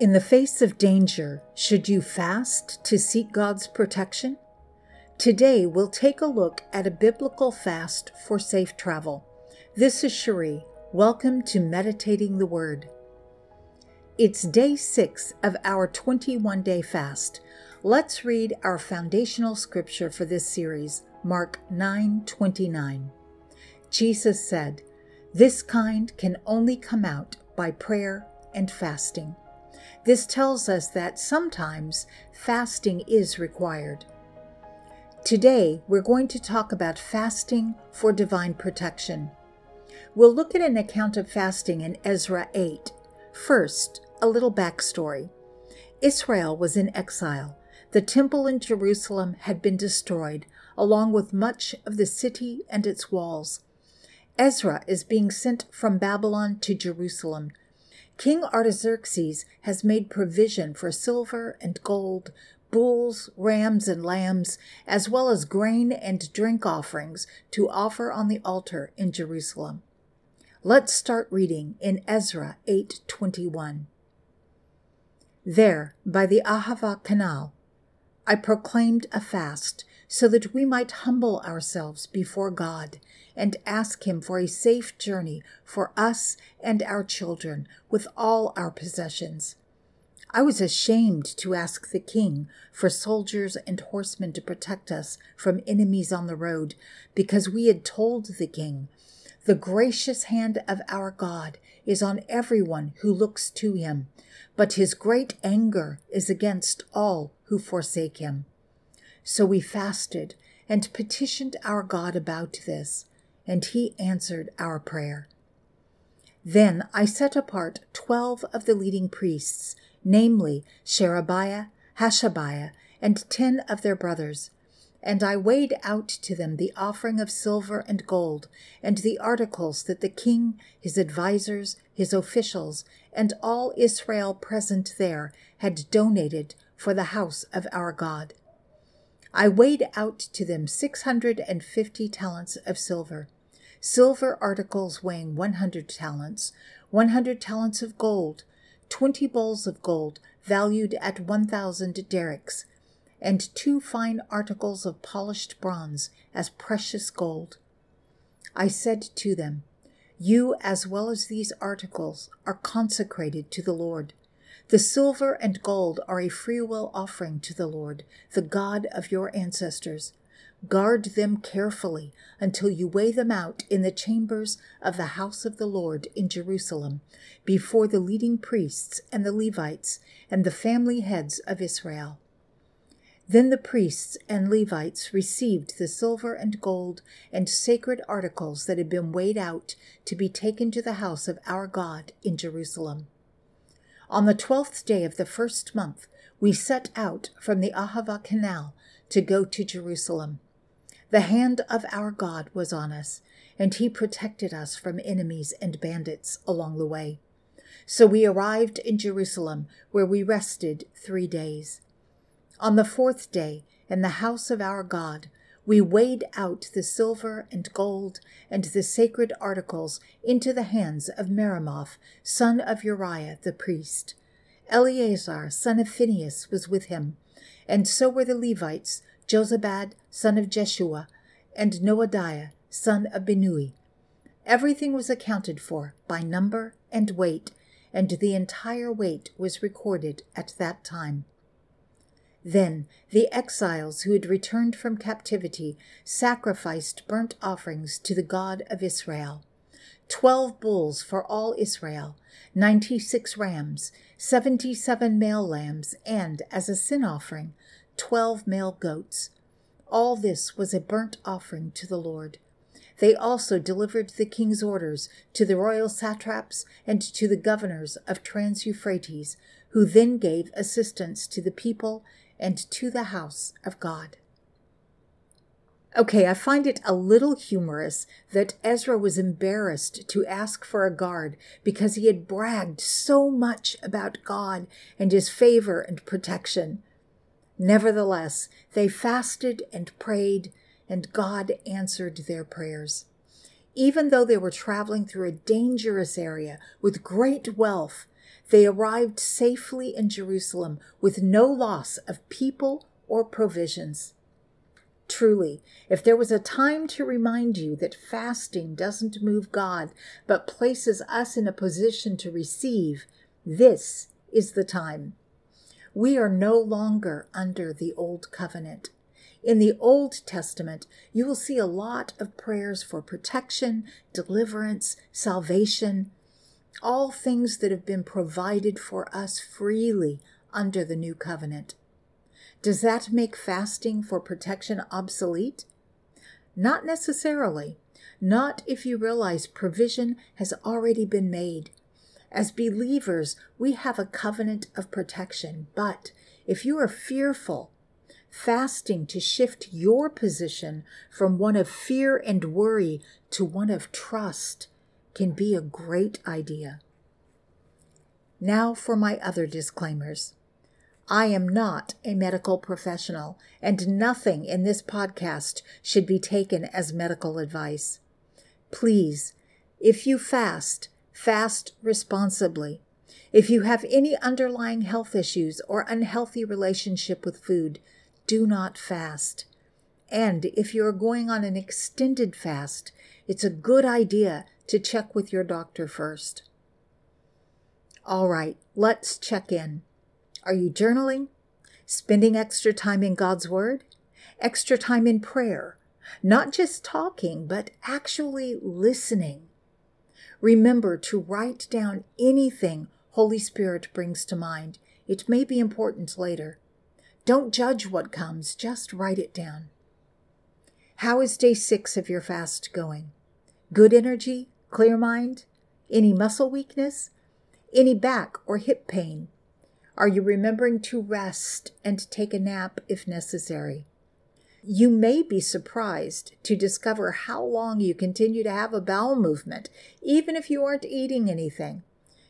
In the face of danger, should you fast to seek God's protection? Today, we'll take a look at a biblical fast for safe travel. This is Cherie. Welcome to Meditating the Word. It's day six of our 21 day fast. Let's read our foundational scripture for this series, Mark 9 29. Jesus said, This kind can only come out by prayer and fasting. This tells us that sometimes fasting is required. Today, we're going to talk about fasting for divine protection. We'll look at an account of fasting in Ezra 8. First, a little backstory. Israel was in exile. The temple in Jerusalem had been destroyed, along with much of the city and its walls. Ezra is being sent from Babylon to Jerusalem King Artaxerxes has made provision for silver and gold, bulls, rams, and lambs, as well as grain and drink offerings to offer on the altar in Jerusalem. Let's start reading in Ezra 8:21. There, by the Ahava Canal, I proclaimed a fast so that we might humble ourselves before God and ask Him for a safe journey for us and our children with all our possessions. I was ashamed to ask the king for soldiers and horsemen to protect us from enemies on the road, because we had told the king, The gracious hand of our God is on everyone who looks to him, but his great anger is against all who forsake him. So we fasted and petitioned our God about this, and he answered our prayer. Then I set apart twelve of the leading priests, namely Sherebiah, Hashabiah, and ten of their brothers. And I weighed out to them the offering of silver and gold, and the articles that the king, his advisers, his officials, and all Israel present there had donated for the house of our God. I weighed out to them six hundred and fifty talents of silver, silver articles weighing one hundred talents, one hundred talents of gold, twenty bowls of gold valued at one thousand darics, and two fine articles of polished bronze as precious gold. I said to them, You as well as these articles are consecrated to the Lord. The silver and gold are a freewill offering to the Lord, the God of your ancestors. Guard them carefully until you weigh them out in the chambers of the house of the Lord in Jerusalem, before the leading priests and the Levites and the family heads of Israel. Then the priests and Levites received the silver and gold and sacred articles that had been weighed out to be taken to the house of our God in Jerusalem. On the twelfth day of the first month, we set out from the Ahava Canal to go to Jerusalem. The hand of our God was on us, and he protected us from enemies and bandits along the way. So we arrived in Jerusalem, where we rested three days. On the fourth day, in the house of our God, we weighed out the silver and gold and the sacred articles into the hands of Meremoth, son of Uriah the priest. Eleazar, son of Phinehas, was with him, and so were the Levites, Jozabad, son of Jeshua, and Noadiah, son of Binnui. Everything was accounted for by number and weight, and the entire weight was recorded at that time. Then the exiles who had returned from captivity sacrificed burnt offerings to the God of Israel twelve bulls for all Israel, ninety six rams, seventy seven male lambs, and, as a sin offering, twelve male goats. All this was a burnt offering to the Lord. They also delivered the king's orders to the royal satraps and to the governors of Trans Euphrates, who then gave assistance to the people and to the house of God. Okay, I find it a little humorous that Ezra was embarrassed to ask for a guard because he had bragged so much about God and his favor and protection. Nevertheless, they fasted and prayed, and God answered their prayers. Even though they were traveling through a dangerous area with great wealth, they arrived safely in Jerusalem with no loss of people or provisions. Truly, if there was a time to remind you that fasting doesn't move God, but places us in a position to receive, this is the time. We are no longer under the old covenant. In the Old Testament, you will see a lot of prayers for protection, deliverance, salvation, all things that have been provided for us freely under the new covenant. Does that make fasting for protection obsolete? Not necessarily. Not if you realize provision has already been made. As believers, we have a covenant of protection, but if you are fearful, fasting to shift your position from one of fear and worry to one of trust can be a great idea. Now for my other disclaimers. I am not a medical professional, and nothing in this podcast should be taken as medical advice. Please, if you fast, fast responsibly. If you have any underlying health issues or unhealthy relationship with food, do not fast. And if you are going on an extended fast, it's a good idea to check with your doctor first. All right, let's check in. Are you journaling? Spending extra time in God's Word? Extra time in prayer? Not just talking, but actually listening. Remember to write down anything Holy Spirit brings to mind. It may be important later. Don't judge what comes, just write it down. How is day six of your fast going? Good energy? Clear mind? Any muscle weakness? Any back or hip pain? Are you remembering to rest and take a nap if necessary? You may be surprised to discover how long you continue to have a bowel movement, even if you aren't eating anything.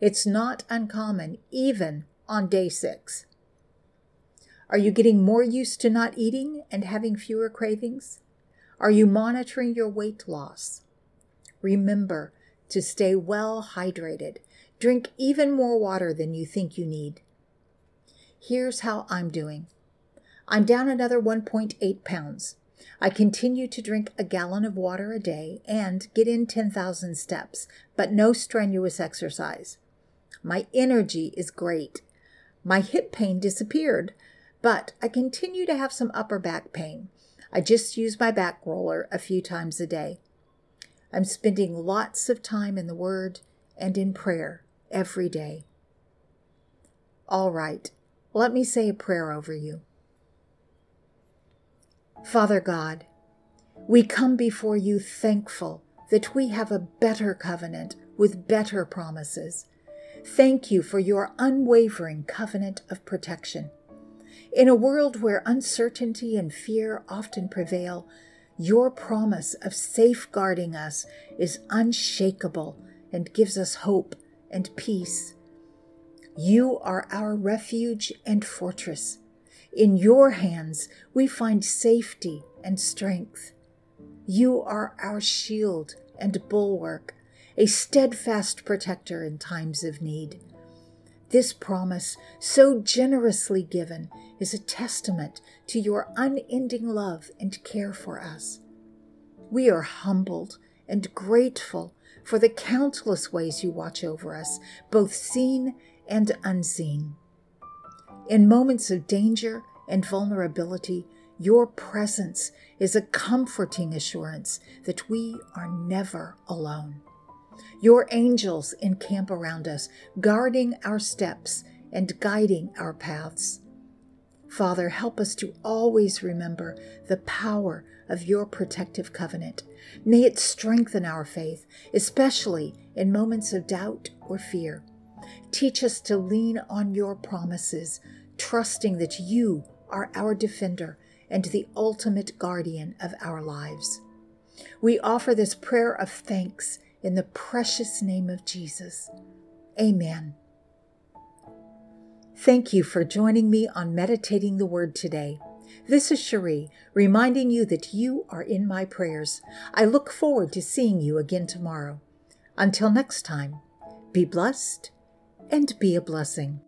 It's not uncommon, even on day six. Are you getting more used to not eating and having fewer cravings? Are you monitoring your weight loss? Remember to stay well hydrated. Drink even more water than you think you need. Here's how I'm doing I'm down another 1.8 pounds. I continue to drink a gallon of water a day and get in 10,000 steps, but no strenuous exercise. My energy is great. My hip pain disappeared, but I continue to have some upper back pain. I just use my back roller a few times a day. I'm spending lots of time in the Word and in prayer every day. All right, let me say a prayer over you. Father God, we come before you thankful that we have a better covenant with better promises. Thank you for your unwavering covenant of protection. In a world where uncertainty and fear often prevail, your promise of safeguarding us is unshakable and gives us hope and peace. You are our refuge and fortress. In your hands we find safety and strength. You are our shield and bulwark, a steadfast protector in times of need. This promise, so generously given, is a testament to your unending love and care for us. We are humbled and grateful for the countless ways you watch over us, both seen and unseen. In moments of danger and vulnerability, your presence is a comforting assurance that we are never alone. Your angels encamp around us, guarding our steps and guiding our paths. Father, help us to always remember the power of your protective covenant. May it strengthen our faith, especially in moments of doubt or fear. Teach us to lean on your promises, trusting that you are our defender and the ultimate guardian of our lives. We offer this prayer of thanks in the precious name of Jesus. Amen. Thank you for joining me on Meditating the Word today. This is Cherie, reminding you that you are in my prayers. I look forward to seeing you again tomorrow. Until next time, be blessed and be a blessing.